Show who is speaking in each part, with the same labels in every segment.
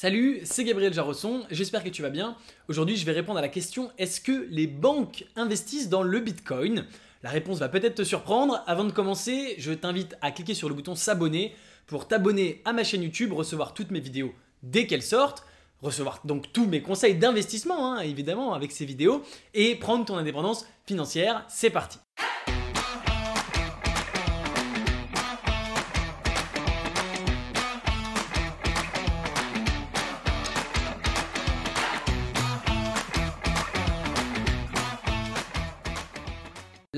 Speaker 1: Salut, c'est Gabriel Jarosson, j'espère que tu vas bien. Aujourd'hui, je vais répondre à la question est-ce que les banques investissent dans le Bitcoin? La réponse va peut-être te surprendre. Avant de commencer, je t'invite à cliquer sur le bouton s'abonner pour t'abonner à ma chaîne YouTube, recevoir toutes mes vidéos dès qu'elles sortent, recevoir donc tous mes conseils d'investissement, hein, évidemment, avec ces vidéos, et prendre ton indépendance financière. C'est parti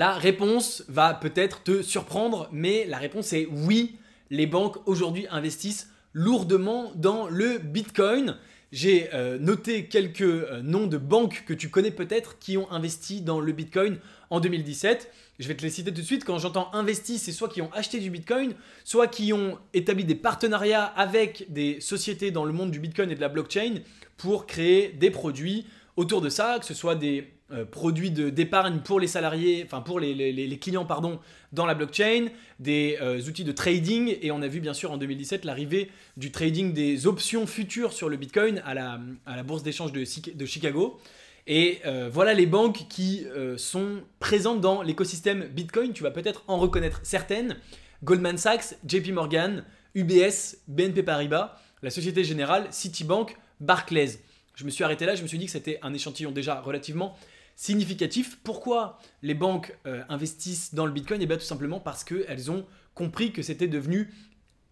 Speaker 1: La réponse va peut-être te surprendre, mais la réponse est oui, les banques aujourd'hui investissent lourdement dans le Bitcoin. J'ai euh, noté quelques euh, noms de banques que tu connais peut-être qui ont investi dans le Bitcoin en 2017. Je vais te les citer tout de suite. Quand j'entends investi, c'est soit qui ont acheté du Bitcoin, soit qui ont établi des partenariats avec des sociétés dans le monde du Bitcoin et de la blockchain pour créer des produits autour de ça, que ce soit des euh, produits d'épargne pour les salariés, enfin pour les, clients pardon, dans la blockchain, des euh, outils de trading et on a vu bien sûr en 2017 l'arrivée du trading des options futures sur le Bitcoin à la, à la bourse d'échange de, de, Chicago. Et euh, voilà les banques qui sont présentes dans l'écosystème Bitcoin. Tu vas peut-être en reconnaître certaines. Goldman Sachs, JP Morgan, UBS, BNP Paribas, la Société Générale, Citibank, Barclays. Je me suis arrêté là, je me suis dit que c'était un échantillon déjà relativement significatif. Pourquoi les banques euh, investissent dans le Bitcoin? Et eh bien tout simplement parce qu'elles ont compris que c'était devenu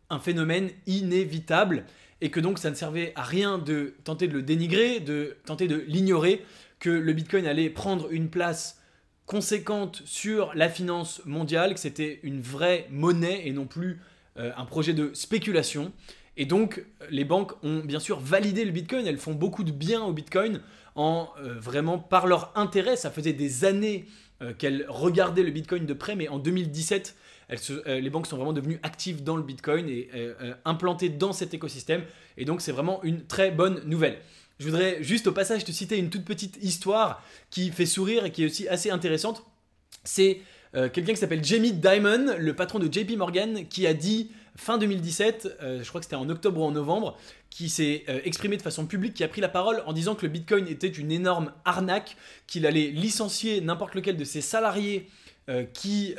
Speaker 1: un phénomène inévitable et que donc ça ne servait à rien de tenter de le dénigrer, de tenter de l'ignorer, que le Bitcoin allait prendre une place conséquente sur la finance mondiale, que c'était une vraie monnaie et non plus euh, un projet de spéculation. Et donc, les banques ont bien sûr validé le Bitcoin, elles font beaucoup de bien au Bitcoin en euh, vraiment par leur intérêt. Ça faisait des années euh, qu'elles regardaient le Bitcoin de près, mais en 2017, euh, les banques sont vraiment devenues actives dans le Bitcoin et implantées dans cet écosystème. Et donc, c'est vraiment une très bonne nouvelle. Je voudrais juste au passage te citer une toute petite histoire qui fait sourire et qui est aussi assez intéressante. C'est quelqu'un qui s'appelle Jamie Dimon, le patron de JP Morgan, qui a dit fin 2017, euh, je crois que c'était en octobre ou en novembre, qui s'est euh, exprimé de façon publique, qui a pris la parole en disant que le Bitcoin était une énorme arnaque, qu'il allait licencier n'importe lequel de ses salariés euh, qui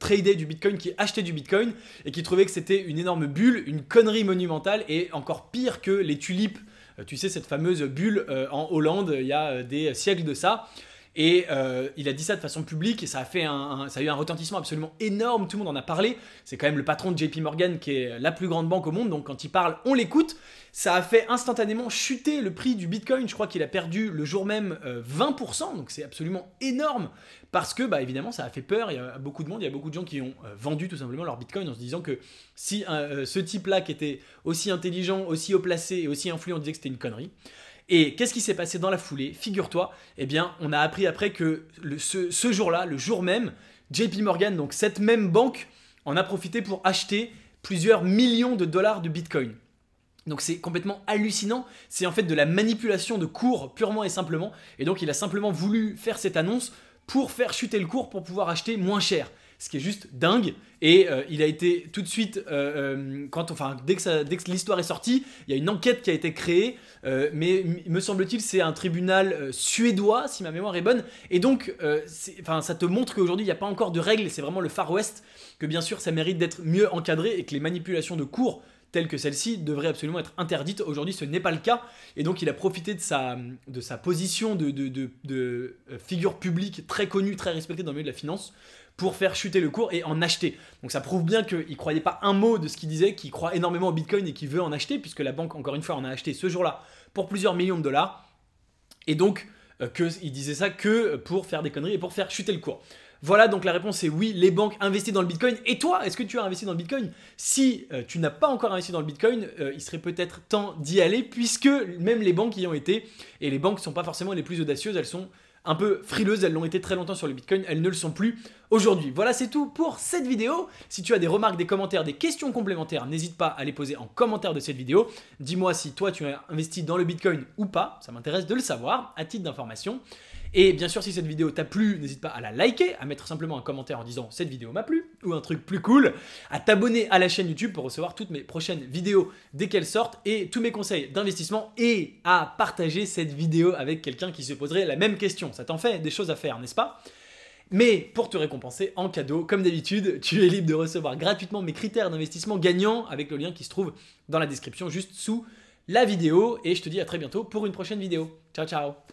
Speaker 1: tradaient du Bitcoin, qui achetaient du Bitcoin, et qui trouvait que c'était une énorme bulle, une connerie monumentale, et encore pire que les tulipes. tu sais, cette fameuse bulle en Hollande, il y a des siècles de ça. Et euh, il a dit ça de façon publique et ça a, fait un, ça a eu un retentissement absolument énorme. Tout le monde en a parlé. C'est quand même le patron de JP Morgan qui est la plus grande banque au monde. Donc quand il parle, on l'écoute. Ça a fait instantanément chuter le prix du Bitcoin. Je crois qu'il a perdu le jour même 20%. Euh, donc c'est absolument énorme parce que bah, évidemment ça a fait peur. Il y a beaucoup de monde, il y a beaucoup de gens qui ont euh, vendu tout simplement leur Bitcoin en se disant que si ce type-là qui était aussi intelligent, aussi haut placé et aussi influent disait que c'était une connerie. Et qu'est-ce qui s'est passé dans la foulée? Figure-toi, eh bien, on a appris après que ce, jour-là, le jour même, JP Morgan, donc cette même banque, en a profité pour acheter plusieurs millions de dollars de Bitcoin. Donc c'est complètement hallucinant, c'est en fait de la manipulation de cours purement et simplement, et donc il a simplement voulu faire cette annonce pour faire chuter le cours pour pouvoir acheter moins cher ce qui est juste dingue. Et euh, il a été tout de suite, euh, euh, quand, enfin, dès que, que l'histoire est sortie, il y a une enquête qui a été créée, mais me semble-t-il, c'est un tribunal suédois, si ma mémoire est bonne. Et donc, enfin, ça te montre qu'aujourd'hui, il n'y a pas encore de règles, c'est vraiment le Far West, que bien sûr, ça mérite d'être mieux encadré et que les manipulations de cours telles que celle-ci devraient absolument être interdites. Aujourd'hui, ce n'est pas le cas. Et donc, il a profité de sa, de sa position de, de, de figure publique très connue, très respectée dans le milieu de la finance pour faire chuter le cours et en acheter. Donc ça prouve bien qu'il ne croyait pas un mot de ce qu'il disait, qu'il croit énormément au Bitcoin et qu'il veut en acheter, puisque la banque, encore une fois, en a acheté ce jour-là pour plusieurs millions de dollars. Et donc, euh, que, il disait ça que pour faire des conneries et pour faire chuter le cours. Voilà, donc la réponse est oui, les banques investissent dans le Bitcoin. Et toi, est-ce que tu as investi dans le Bitcoin? Si euh, tu n'as pas encore investi dans le Bitcoin, euh, il serait peut-être temps d'y aller, puisque même les banques y ont été, et les banques ne sont pas forcément les plus audacieuses, elles sont un peu frileuses, elles l'ont été très longtemps sur le Bitcoin, elles ne le sont plus aujourd'hui. Voilà, c'est tout pour cette vidéo. Si tu as des remarques, des commentaires, des questions complémentaires, n'hésite pas à les poser en commentaire de cette vidéo. Dis-moi si toi tu as investi dans le Bitcoin ou pas, ça m'intéresse de le savoir à titre d'information. Et bien sûr, si cette vidéo t'a plu, n'hésite pas à la liker, à mettre simplement un commentaire en disant cette vidéo m'a plu, ou un truc plus cool, à t'abonner à la chaîne YouTube pour recevoir toutes mes prochaines vidéos dès qu'elles sortent, et tous mes conseils d'investissement, et à partager cette vidéo avec quelqu'un qui se poserait la même question. Ça t'en fait des choses à faire, n'est-ce pas? Mais pour te récompenser en cadeau, comme d'habitude, tu es libre de recevoir gratuitement mes critères d'investissement gagnants avec le lien qui se trouve dans la description juste sous la vidéo. Et je te dis à très bientôt pour une prochaine vidéo. Ciao ciao